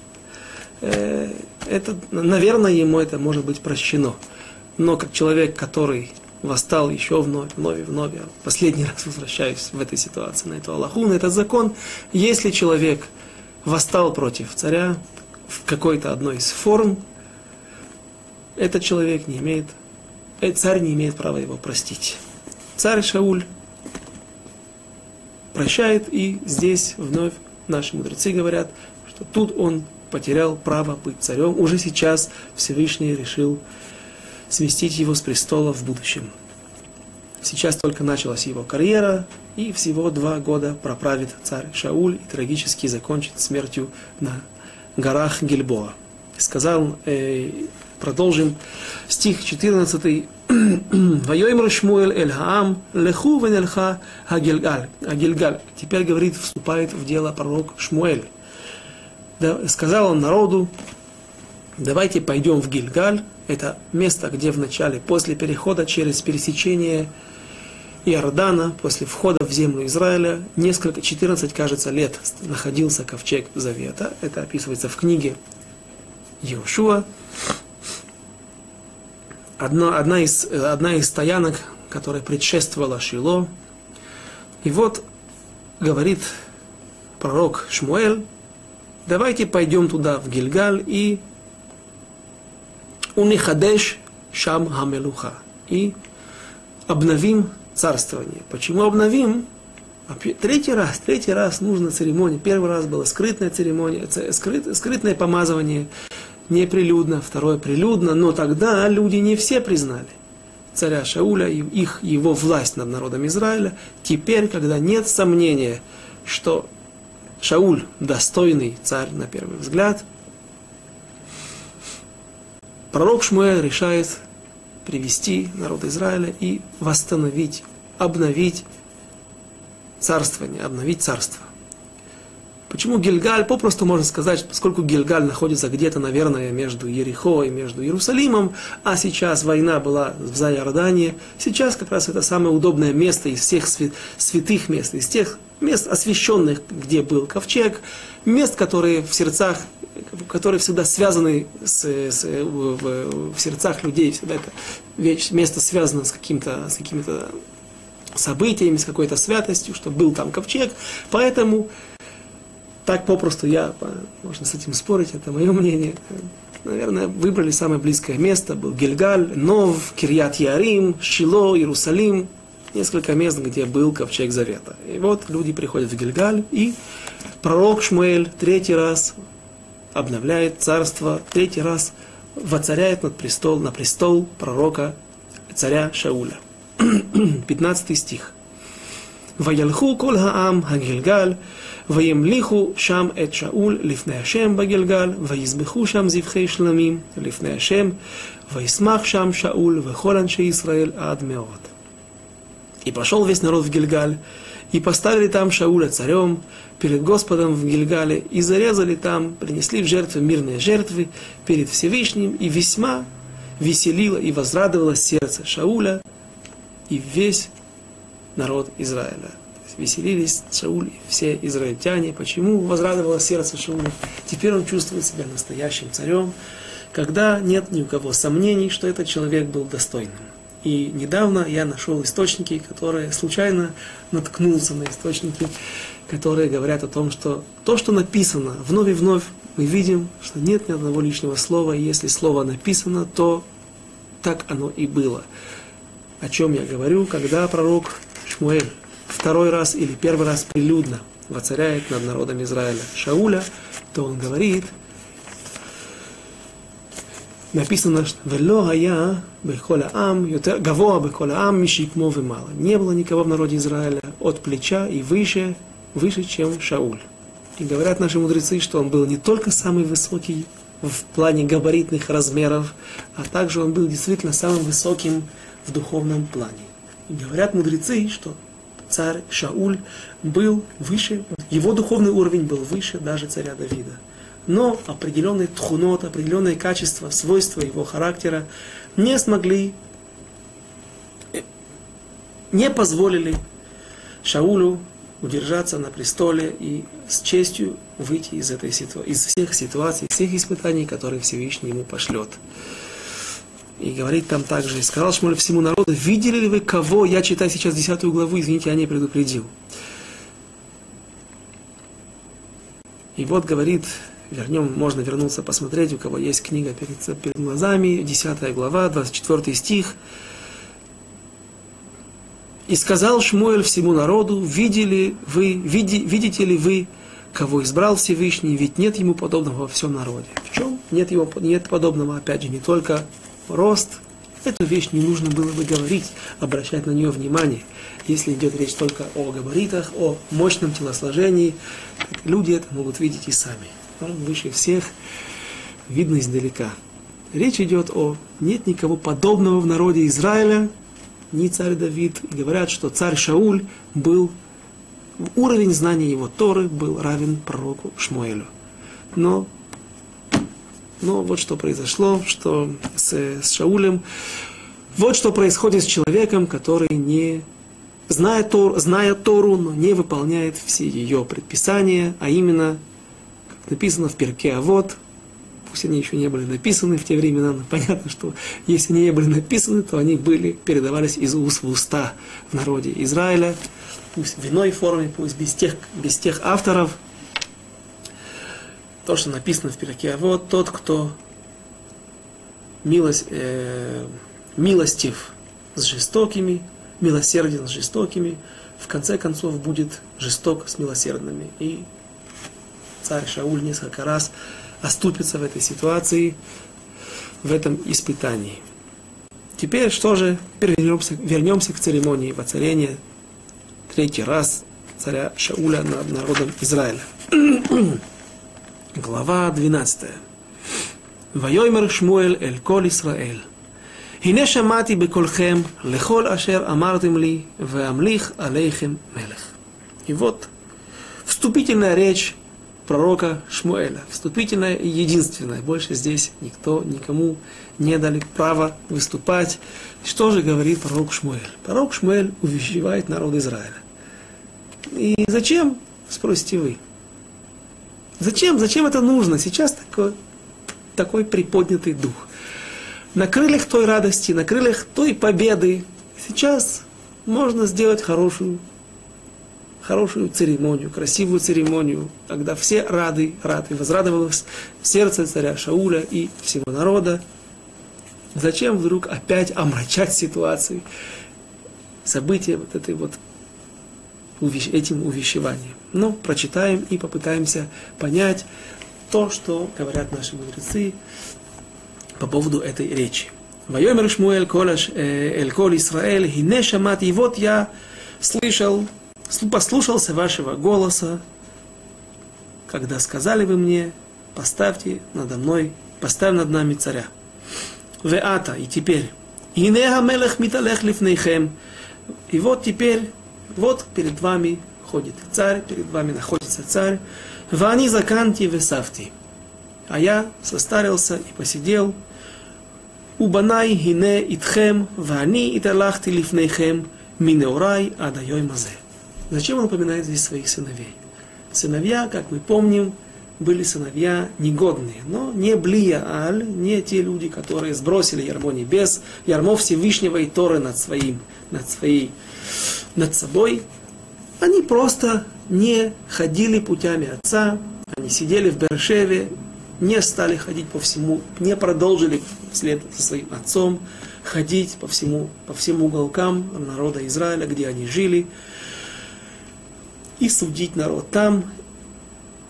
э, это, наверное, ему это может быть прощено. Но как человек, который восстал еще вновь, вновь вновь, я последний раз возвращаюсь в этой ситуации, на эту Аллаху, на этот закон, если человек восстал против царя в какой-то одной из форм, этот человек не имеет, э, царь не имеет права его простить. Царь Шауль прощает, и здесь вновь наши мудрецы говорят, что тут он потерял право быть царем. Уже сейчас Всевышний решил сместить его с престола в будущем. Сейчас только началась его карьера, и всего два года проправит царь Шауль и трагически закончит смертью на горах Гильбоа. Сказал, э, продолжим, стих 14. Вайоймр Шмуэль эль Хаам, леху венельха Агильгаль. Агильгаль. Теперь говорит, вступает в дело пророк Шмуэль. Да, сказал он народу, давайте пойдем в Гильгаль, это место, где в начале, после перехода через пересечение Иордана, после входа в землю Израиля, несколько, 14, кажется, лет находился ковчег Завета. Это описывается в книге Иошуа. Одна, одна, из, одна из стоянок, которая предшествовала Шило. И вот говорит пророк Шмуэль, давайте пойдем туда, в Гильгаль, и Унихадеш Шам Хамелуха. И обновим царствование. Почему обновим? Третий раз, третий раз нужно церемония. Первый раз была скрытная церемония, скрыт, скрытное помазывание, неприлюдно, второе прилюдно, но тогда люди не все признали царя Шауля и их, его власть над народом Израиля. Теперь, когда нет сомнения, что Шауль достойный царь на первый взгляд, пророк Шмуэль решает привести народ Израиля и восстановить, обновить царствование, обновить царство. Почему Гильгаль? Попросту можно сказать, поскольку Гильгаль находится где-то, наверное, между Ерехо и между Иерусалимом, а сейчас война была в Зайордании, сейчас как раз это самое удобное место из всех святых мест, из тех мест освященных, где был ковчег, мест, которые в сердцах которые всегда связаны с, с, в, в сердцах людей, всегда это место связано с, каким-то, с какими-то событиями, с какой-то святостью, что был там ковчег. Поэтому так попросту я, можно с этим спорить, это мое мнение. Наверное, выбрали самое близкое место. Был Гильгаль, Нов, Кирьят Ярим, Шило, Иерусалим. Несколько мест, где был Ковчег Завета. И вот люди приходят в Гильгаль, и пророк Шмуэль третий раз обновляет царство, третий раз воцаряет над престол, на престол пророка царя Шауля. 15 стих. «Ваялху кол хаам хагильгаль וימליכו שם את שאול לפני השם בגלגל, ויזבחו שם זבחי שלמים לפני השם, וישמח שם שאול וכל אנשי ישראל עד מאוד. И пошел весь народ в Гильгаль, и поставили там Шауля царем перед Господом в Гильгале, и зарезали там, принесли в жертвы мирные жертвы перед Всевышним, и весьма веселило и возрадовало сердце Шауля и весь народ Израиля. Веселились Шауль все израильтяне. Почему возрадовало сердце Шауля? Теперь он чувствует себя настоящим царем, когда нет ни у кого сомнений, что этот человек был достойным. И недавно я нашел источники, которые случайно наткнулся на источники, которые говорят о том, что то, что написано, вновь и вновь мы видим, что нет ни одного лишнего слова, и если слово написано, то так оно и было. О чем я говорю, когда пророк Шмуэль второй раз или первый раз прилюдно воцаряет над народом Израиля Шауля, то он говорит, написано, что «Вело гая бекола ам, гавоа бекола ам, мишикмо мало». Не было никого в народе Израиля от плеча и выше, выше, чем Шауль. И говорят наши мудрецы, что он был не только самый высокий в плане габаритных размеров, а также он был действительно самым высоким в духовном плане. И говорят мудрецы, что царь Шауль был выше, его духовный уровень был выше даже царя Давида. Но определенные тхунот, определенные качества, свойства его характера не смогли, не позволили Шаулю удержаться на престоле и с честью выйти из, этой ситуации, из всех ситуаций, всех испытаний, которые Всевышний ему пошлет. И говорит там также, сказал Шмуль всему народу, видели ли вы кого, я читаю сейчас десятую главу, извините, я не предупредил. И вот говорит, вернем, можно вернуться посмотреть, у кого есть книга перед, перед глазами, десятая глава, 24 стих. И сказал Шмуэль всему народу, видели вы, види, видите ли вы, кого избрал Всевышний, ведь нет ему подобного во всем народе. В чем? Нет, его, нет подобного, опять же, не только рост. Эту вещь не нужно было бы говорить, обращать на нее внимание. Если идет речь только о габаритах, о мощном телосложении, люди это могут видеть и сами. Он выше всех, видно издалека. Речь идет о нет никого подобного в народе Израиля, ни царь Давид. Говорят, что царь Шауль был, уровень знания его Торы был равен пророку Шмуэлю. Но, но вот что произошло, что с, с Шаулем, вот что происходит с человеком, который не зная, Тор, зная Тору, но не выполняет все ее предписания, а именно, как написано в перке, а вот пусть они еще не были написаны в те времена, но понятно, что если они не были написаны, то они были, передавались из уст в уста в народе Израиля, пусть в иной форме, пусть без тех, без тех авторов. То, что написано в перке, а вот тот, кто милость, э, милостив с жестокими, милосерден с жестокими, в конце концов будет жесток с милосердными. И царь Шауль несколько раз оступится в этой ситуации, в этом испытании. Теперь что же? Вернемся, вернемся к церемонии воцарения третий раз царя Шауля над народом Израиля. Глава 12. ויאמר שמואל אל כל ישראל, הנה שמעתי בקולכם לכל אשר אמרתם לי, ואמליך עליכם מלך. И вот вступительная речь пророка Шмуэля. Вступительное и единственное. Больше здесь никто, никому не дали права выступать. Что же говорит пророк Шмуэль? Пророк Шмуэль увещевает народ Израиля. И зачем, спросите вы? Зачем? Зачем это нужно? Сейчас такой, такой приподнятый дух. На крыльях той радости, на крыльях той победы сейчас можно сделать хорошую хорошую церемонию, красивую церемонию, когда все рады, рады, возрадовалось сердце царя Шауля и всего народа. Зачем вдруг опять омрачать ситуацию, события вот этой вот этим увещеванием? Ну, прочитаем и попытаемся понять то, что говорят наши мудрецы по поводу этой речи. Вайомер Шмуэль Колаш э, Эль Коль Исраэль, Хине Шамат, и вот я слышал послушался вашего голоса, когда сказали вы мне, поставьте надо мной, поставь над нами царя. Веата, и теперь, Инеха мелех миталех лифнейхем. И вот теперь, вот перед вами ходит царь, перед вами находится царь. Вани заканти весавти. А я состарился и посидел. Убанай хине итхем, вани италахти лифнейхем, минеурай адайой мазе. Зачем он упоминает здесь своих сыновей? Сыновья, как мы помним, были сыновья негодные, но не Блия Аль, не те люди, которые сбросили ярмо небес, ярмо Всевышнего и Торы над своим, над своей, над собой. Они просто не ходили путями отца, они сидели в Бершеве, не стали ходить по всему, не продолжили вслед за своим отцом ходить по, всему, по всем уголкам народа Израиля, где они жили, и судить народ там.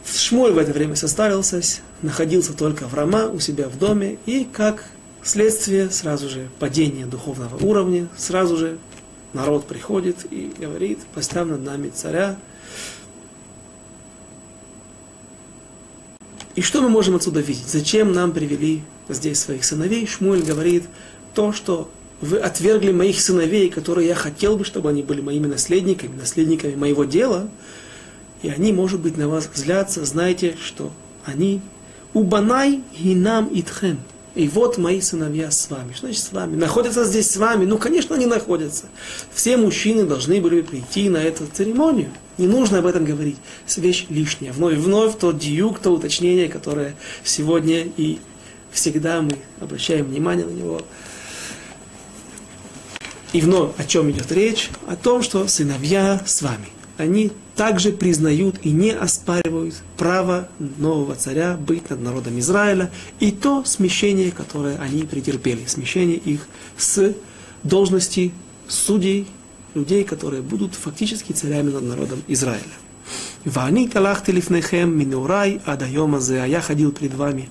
Шмоль в это время составился, находился только в Рама у себя в доме, и как следствие сразу же падение духовного уровня, сразу же народ приходит и говорит, поставь над нами царя. И что мы можем отсюда видеть? Зачем нам привели здесь своих сыновей? Шмуэль говорит, то, что вы отвергли моих сыновей, которые я хотел бы, чтобы они были моими наследниками, наследниками моего дела, и они, может быть, на вас злятся, знайте, что они убанай и нам итхем. И вот мои сыновья с вами. Что значит с вами? Находятся здесь с вами? Ну, конечно, они находятся. Все мужчины должны были прийти на эту церемонию. Не нужно об этом говорить. Это вещь лишняя. Вновь, вновь то диюк, то уточнение, которое сегодня и всегда мы обращаем внимание на него. И вновь о чем идет речь? О том, что сыновья с вами. Они также признают и не оспаривают право нового царя быть над народом Израиля и то смещение, которое они претерпели, смещение их с должности судей, людей, которые будут фактически царями над народом Израиля. Вани талахти лифнехем минурай адайомазе, а я ходил перед вами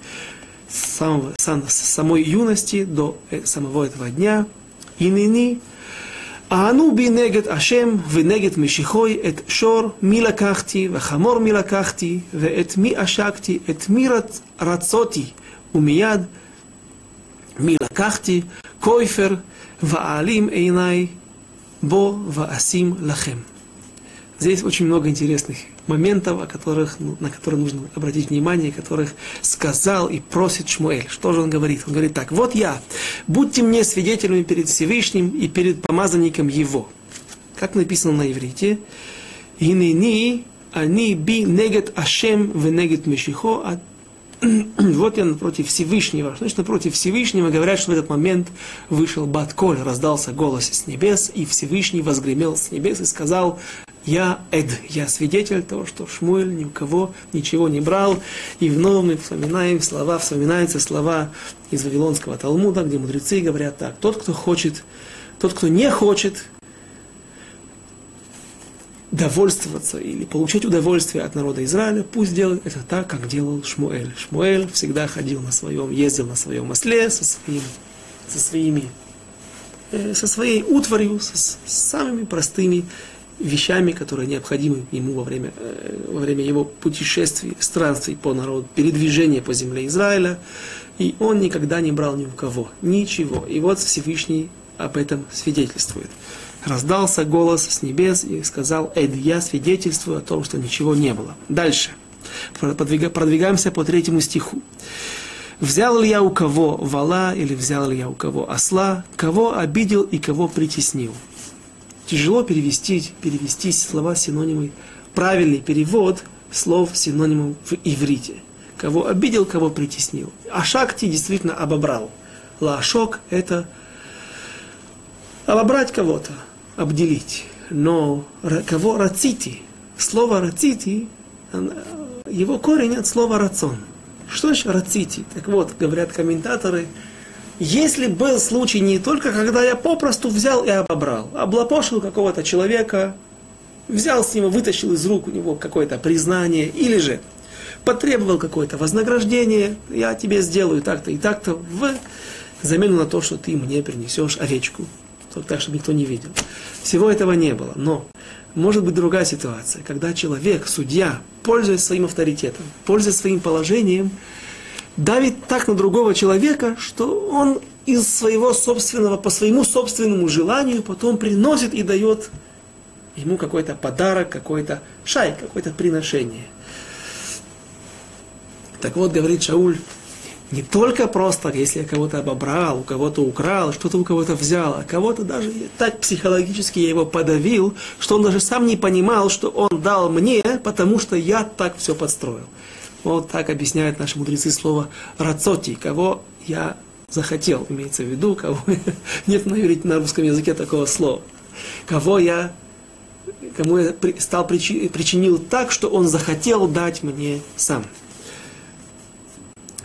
с, самого, с самой юности до э, самого этого дня. И ныне אנו בי נגד השם ונגד משיחוי את שור מי לקחתי וחמור מי לקחתי ואת מי עשקתי את מי רצ... רצותי ומיד מי לקחתי כויפר ואעלים עיניי בו ואשים לכם. Здесь очень много интересных моментов, о которых, ну, на которые нужно обратить внимание, которых сказал и просит Шмуэль. Что же он говорит? Он говорит так, вот я, будьте мне свидетелями перед Всевышним и перед помазанником его. Как написано на иврите, «Инени они би негет Ашем в негет Мешихо, а вот я напротив Всевышнего. Значит напротив Всевышнего? Говорят, что в этот момент вышел Батколь, раздался голос с небес, и Всевышний возгремел с небес и сказал, я Эд, я свидетель того, что Шмуэль ни у кого ничего не брал. И вновь мы вспоминаем слова, вспоминаются слова из Вавилонского Талмуда, где мудрецы говорят так. Тот, кто хочет, тот, кто не хочет довольствоваться или получать удовольствие от народа Израиля, пусть делает это так, как делал Шмуэль. Шмуэль всегда ходил на своем, ездил на своем осле со, своим, со своими э, со своей утварью, со, с самыми простыми вещами, которые необходимы ему во время, э, во время его путешествий, странствий по народу, передвижения по земле Израиля. И он никогда не брал ни у кого, ничего. И вот Всевышний об этом свидетельствует. Раздался голос с небес и сказал, Эд, я свидетельствую о том, что ничего не было. Дальше. Продвигаемся по третьему стиху. Взял ли я у кого вала или взял ли я у кого осла, кого обидел и кого притеснил тяжело перевести, перевести слова синонимы. Правильный перевод слов синонимов в иврите. Кого обидел, кого притеснил. Ашакти действительно обобрал. Лашок – это обобрать кого-то, обделить. Но кого рацити? Слово рацити, его корень от слова рацион. Что значит рацити? Так вот, говорят комментаторы – если был случай не только, когда я попросту взял и обобрал, облапошил какого-то человека, взял с него, вытащил из рук у него какое-то признание, или же потребовал какое-то вознаграждение, я тебе сделаю так-то и так-то в замену на то, что ты мне принесешь овечку, так, чтобы никто не видел. Всего этого не было, но может быть другая ситуация, когда человек, судья, пользуясь своим авторитетом, пользуясь своим положением, давит так на другого человека, что он из своего собственного, по своему собственному желанию потом приносит и дает ему какой-то подарок, какой-то шай, какое-то приношение. Так вот, говорит Шауль, не только просто, если я кого-то обобрал, у кого-то украл, что-то у кого-то взял, а кого-то даже так психологически я его подавил, что он даже сам не понимал, что он дал мне, потому что я так все подстроил. Вот так объясняют наши мудрецы слово «рацоти», кого я захотел, имеется в виду, кого нет на, на русском языке такого слова. Кого я, кому я стал причинил так, что он захотел дать мне сам.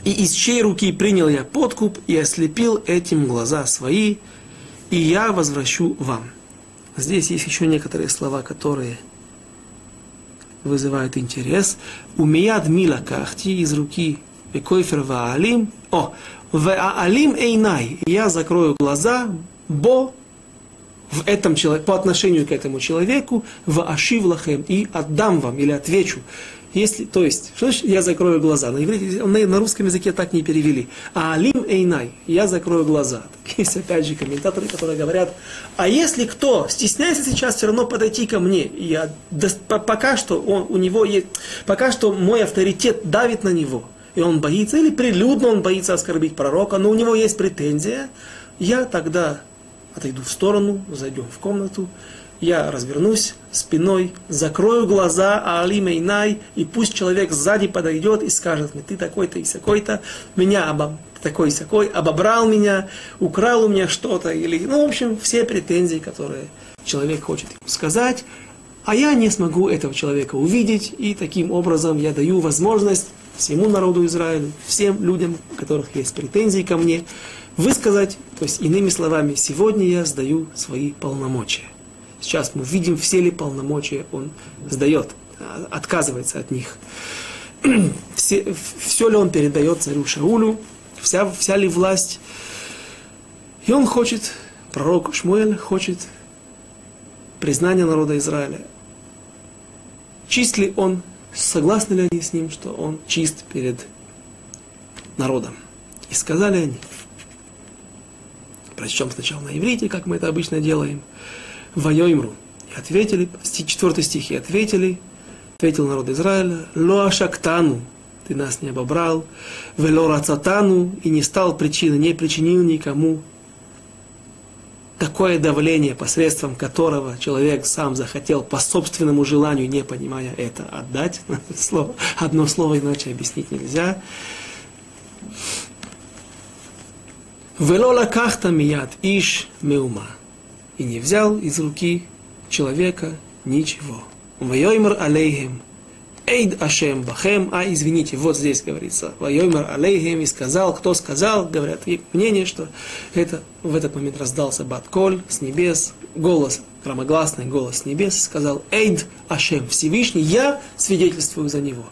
И из чьей руки принял я подкуп и ослепил этим глаза свои, и я возвращу вам. Здесь есть еще некоторые слова, которые вызывают интерес. Умияд мила кахти из руки Койфер ваалим. О, ваалим эйнай. Я закрою глаза, бо в этом по отношению к этому человеку, в ашивлахем и отдам вам или отвечу если, то есть, что значит я закрою глаза? На, иврите, на, русском языке так не перевели. А алим эйнай, я закрою глаза. Есть опять же комментаторы, которые говорят, а если кто стесняется сейчас все равно подойти ко мне, я, да, пока что он, у него есть, пока что мой авторитет давит на него, и он боится, или прилюдно он боится оскорбить пророка, но у него есть претензия, я тогда отойду в сторону, зайдем в комнату, я развернусь спиной, закрою глаза, а али мейнай, и пусть человек сзади подойдет и скажет мне, ты такой-то и сякой-то, меня обо, такой и сякой, обобрал меня, украл у меня что-то, или, ну, в общем, все претензии, которые человек хочет сказать, а я не смогу этого человека увидеть, и таким образом я даю возможность всему народу Израиля, всем людям, у которых есть претензии ко мне, высказать, то есть иными словами, сегодня я сдаю свои полномочия. Сейчас мы видим, все ли полномочия он сдает, отказывается от них. Все, все ли он передает царю Шаулю, вся, вся ли власть. И он хочет, пророк Шмуэль хочет признания народа Израиля. Чист ли он, согласны ли они с ним, что он чист перед народом. И сказали они, прочтем сначала на иврите, как мы это обычно делаем – Вайоймру. И ответили, четвертый стих, и ответили, ответил народ Израиля, Лоашактану, ты нас не обобрал, Вело Рацатану, и не стал причиной, не причинил никому такое давление, посредством которого человек сам захотел по собственному желанию, не понимая это, отдать. Слово, одно слово иначе объяснить нельзя. Вело лакахта мият иш меума и не взял из руки человека ничего. Вайоймер алейхем. Эйд Ашем Бахем, а извините, вот здесь говорится, Вайомер Алейхем, и сказал, кто сказал, говорят, мнение, что это в этот момент раздался Батколь с небес, голос, громогласный голос с небес, сказал, Эйд Ашем, Всевышний, я свидетельствую за него.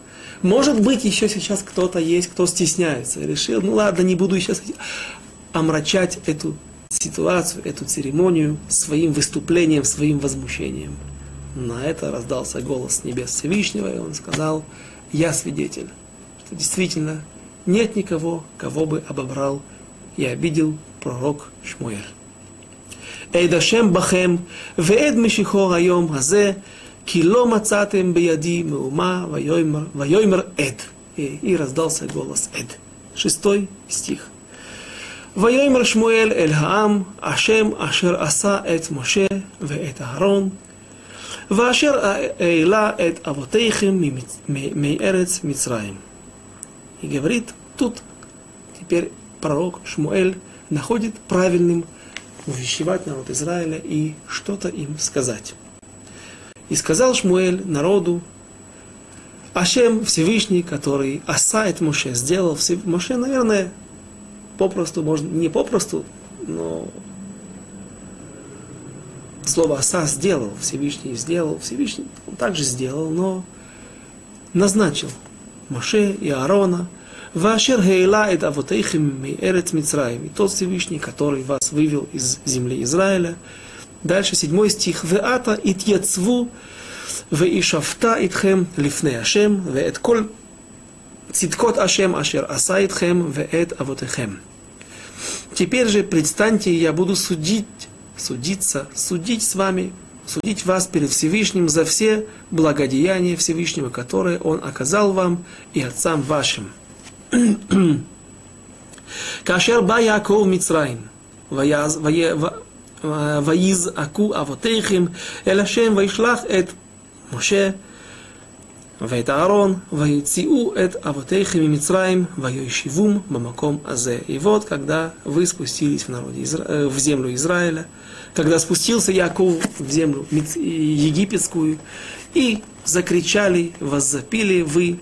Может быть, еще сейчас кто-то есть, кто стесняется, решил, ну ладно, не буду сейчас омрачать эту ситуацию, эту церемонию своим выступлением, своим возмущением. На это раздался голос небес Всевышнего, и он сказал, я свидетель, что действительно нет никого, кого бы обобрал и обидел пророк Шмуэль. Эйдашем бахем, веэд мишихо хайом хазе, ки ло мацатем бияди меума, вайоймер эд. И раздался голос эд. Шестой стих. ויאמר שמואל אל העם, השם אשר עשה את משה ואת אהרון, ואשר העלה את אבותיכם מארץ מצרים. И говорит, тут теперь пророк Шмуэль находит правильным увещевать народ Израиля и что-то им сказать. И сказал Шмуэль народу, Ашем Всевышний, который Асает Моше сделал, Моше, наверное, попросту, можно, не попросту, но слово «аса» сделал, Всевышний сделал, Всевышний он также сделал, но назначил Моше и Аарона, Вашер Гейла это Авотейхим Эрец Мицраим, и тот Всевышний, который вас вывел из земли Израиля. Дальше седьмой стих. Веата итьяцву ואישפתה איתכם לפני השם, ואת כל צדקות השם אשר עשה איתכם ואת אבותיכם. Теперь же предстаньте, я буду судить, судиться, судить с вами, судить вас перед Всевышним за все благодеяния Всевышнего, которые Он оказал вам и отцам вашим. Кашер ба Яков Мицраим, ваиз э, аку авотейхим, элашем вайшлах эт Моше, ואת אהרון, ויציאו את אבותיכם ממצרים, וישיבום במקום הזה. И вот, когда вы спустились в, народе, в землю Израиля, когда спустился Яков в землю египетскую, и закричали, воззапили вы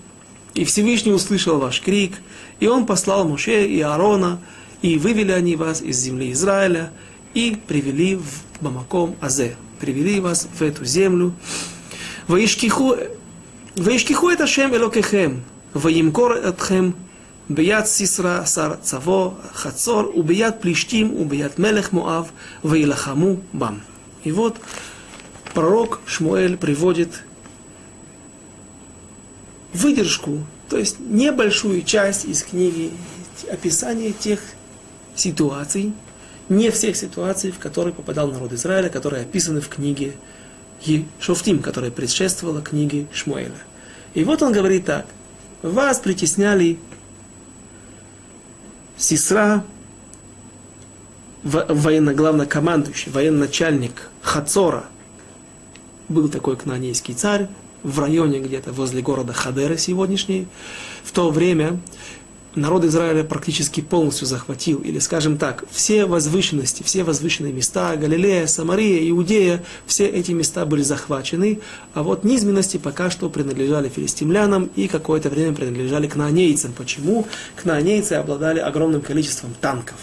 И Всевышний услышал ваш крик, и он послал Муше и Аарона, и вывели они вас из земли Израиля, и привели в Бамаком Азе, привели вас в эту землю. Ваишкиху это Шем Элокехем, Ваимкор Этхем, Бият Сисра Сар Цаво Хацор, Убият Плиштим, Убият Мелех Моав, Ваилахаму Бам. И вот пророк Шмуэль приводит выдержку, то есть небольшую часть из книги описания тех ситуаций, не всех ситуаций, в которые попадал народ Израиля, которые описаны в книге Шофтим, которая предшествовала книге Шмуэля. И вот он говорит так. Вас притесняли Сестра, военно-главнокомандующий, военачальник Хацора, был такой кнанейский царь, в районе где-то возле города Хадера сегодняшней. В то время народ Израиля практически полностью захватил, или скажем так, все возвышенности, все возвышенные места, Галилея, Самария, Иудея, все эти места были захвачены, а вот низменности пока что принадлежали филистимлянам и какое-то время принадлежали кнаанейцам. Почему? Кнаанейцы обладали огромным количеством танков,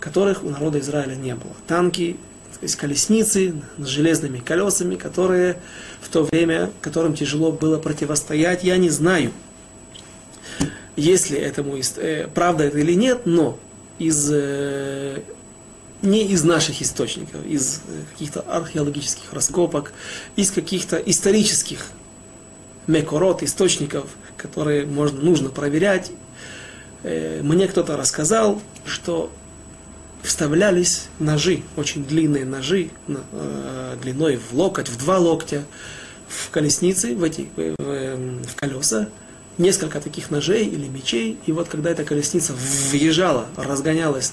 которых у народа Израиля не было. Танки, есть колесницы с железными колесами, которые в то время, которым тяжело было противостоять, я не знаю – если этому э, правда это или нет, но из, э, не из наших источников, из э, каких-то археологических раскопок, из каких-то исторических мекорот, источников, которые можно, нужно проверять, мне кто-то рассказал, что вставлялись ножи, очень длинные ножи, длиной в локоть, в два локтя, в колесницы, в, эти, в колеса, несколько таких ножей или мечей, и вот когда эта колесница въезжала, разгонялась,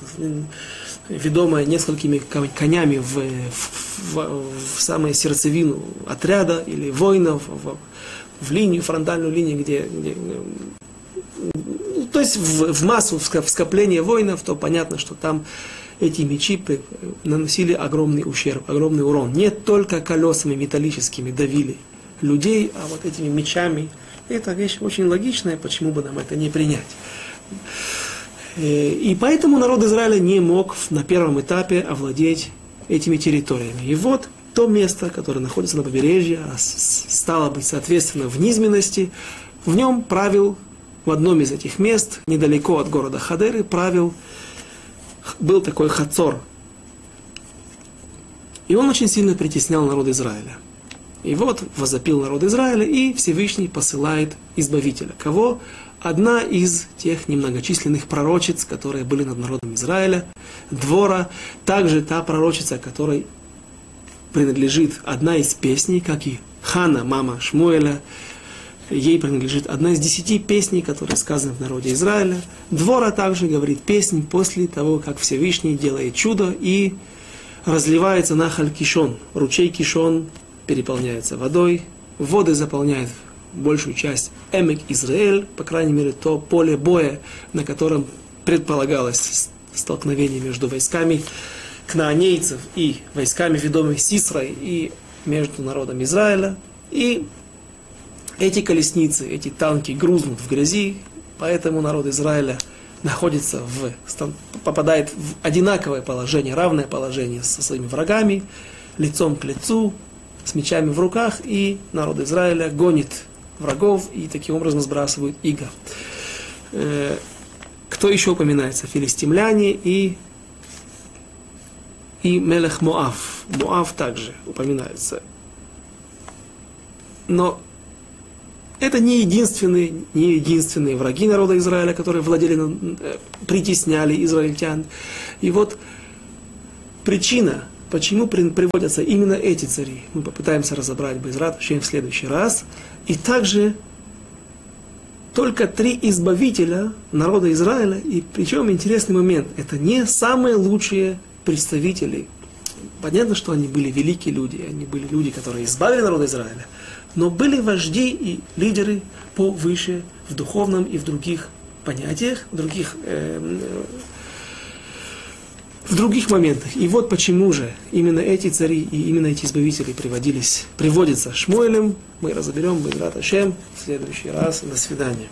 ведомая несколькими конями в, в, в, в самую сердцевину отряда или воинов, в, в линию, фронтальную линию, где, где ну, то есть в, в массу, в скопление воинов, то понятно, что там эти мечи наносили огромный ущерб, огромный урон. Не только колесами металлическими давили людей, а вот этими мечами – это вещь очень логичная, почему бы нам это не принять. Э, и поэтому народ Израиля не мог на первом этапе овладеть этими территориями. И вот то место, которое находится на побережье, а стало быть, соответственно, в низменности, в нем правил, в одном из этих мест, недалеко от города Хадеры, правил, был такой Хацор. И он очень сильно притеснял народ Израиля. И вот возопил народ Израиля, и Всевышний посылает избавителя. Кого? Одна из тех немногочисленных пророчиц, которые были над народом Израиля, Двора, также та пророчица, которой принадлежит одна из песней, как и Хана, мама Шмуэля, ей принадлежит одна из десяти песней, которые сказаны в народе Израиля. Двора также говорит песнь после того, как Всевышний делает чудо и разливается нахаль Кишон, ручей Кишон, переполняется водой, воды заполняют большую часть Эмек Израиль, по крайней мере, то поле боя, на котором предполагалось столкновение между войсками кнаанейцев и войсками, ведомыми Сисрой, и между народом Израиля. И эти колесницы, эти танки грузнут в грязи, поэтому народ Израиля находится в, попадает в одинаковое положение, равное положение со своими врагами, лицом к лицу, с мечами в руках, и народ Израиля гонит врагов и таким образом сбрасывают иго. Э, кто еще упоминается? Филистимляне и, и Мелех Моав. Моав также упоминается. Но это не единственные, не единственные враги народа Израиля, которые владели, э, притесняли израильтян. И вот причина, Почему приводятся именно эти цари? Мы попытаемся разобрать Безрат в следующий раз. И также только три избавителя народа Израиля, и причем интересный момент, это не самые лучшие представители. Понятно, что они были великие люди, они были люди, которые избавили народ Израиля, но были вожди и лидеры повыше в духовном и в других понятиях, в других э, в других моментах. И вот почему же именно эти цари и именно эти избавители приводились, приводятся Шмуэлем. Мы разберем Безрат Ашем в следующий раз. До свидания.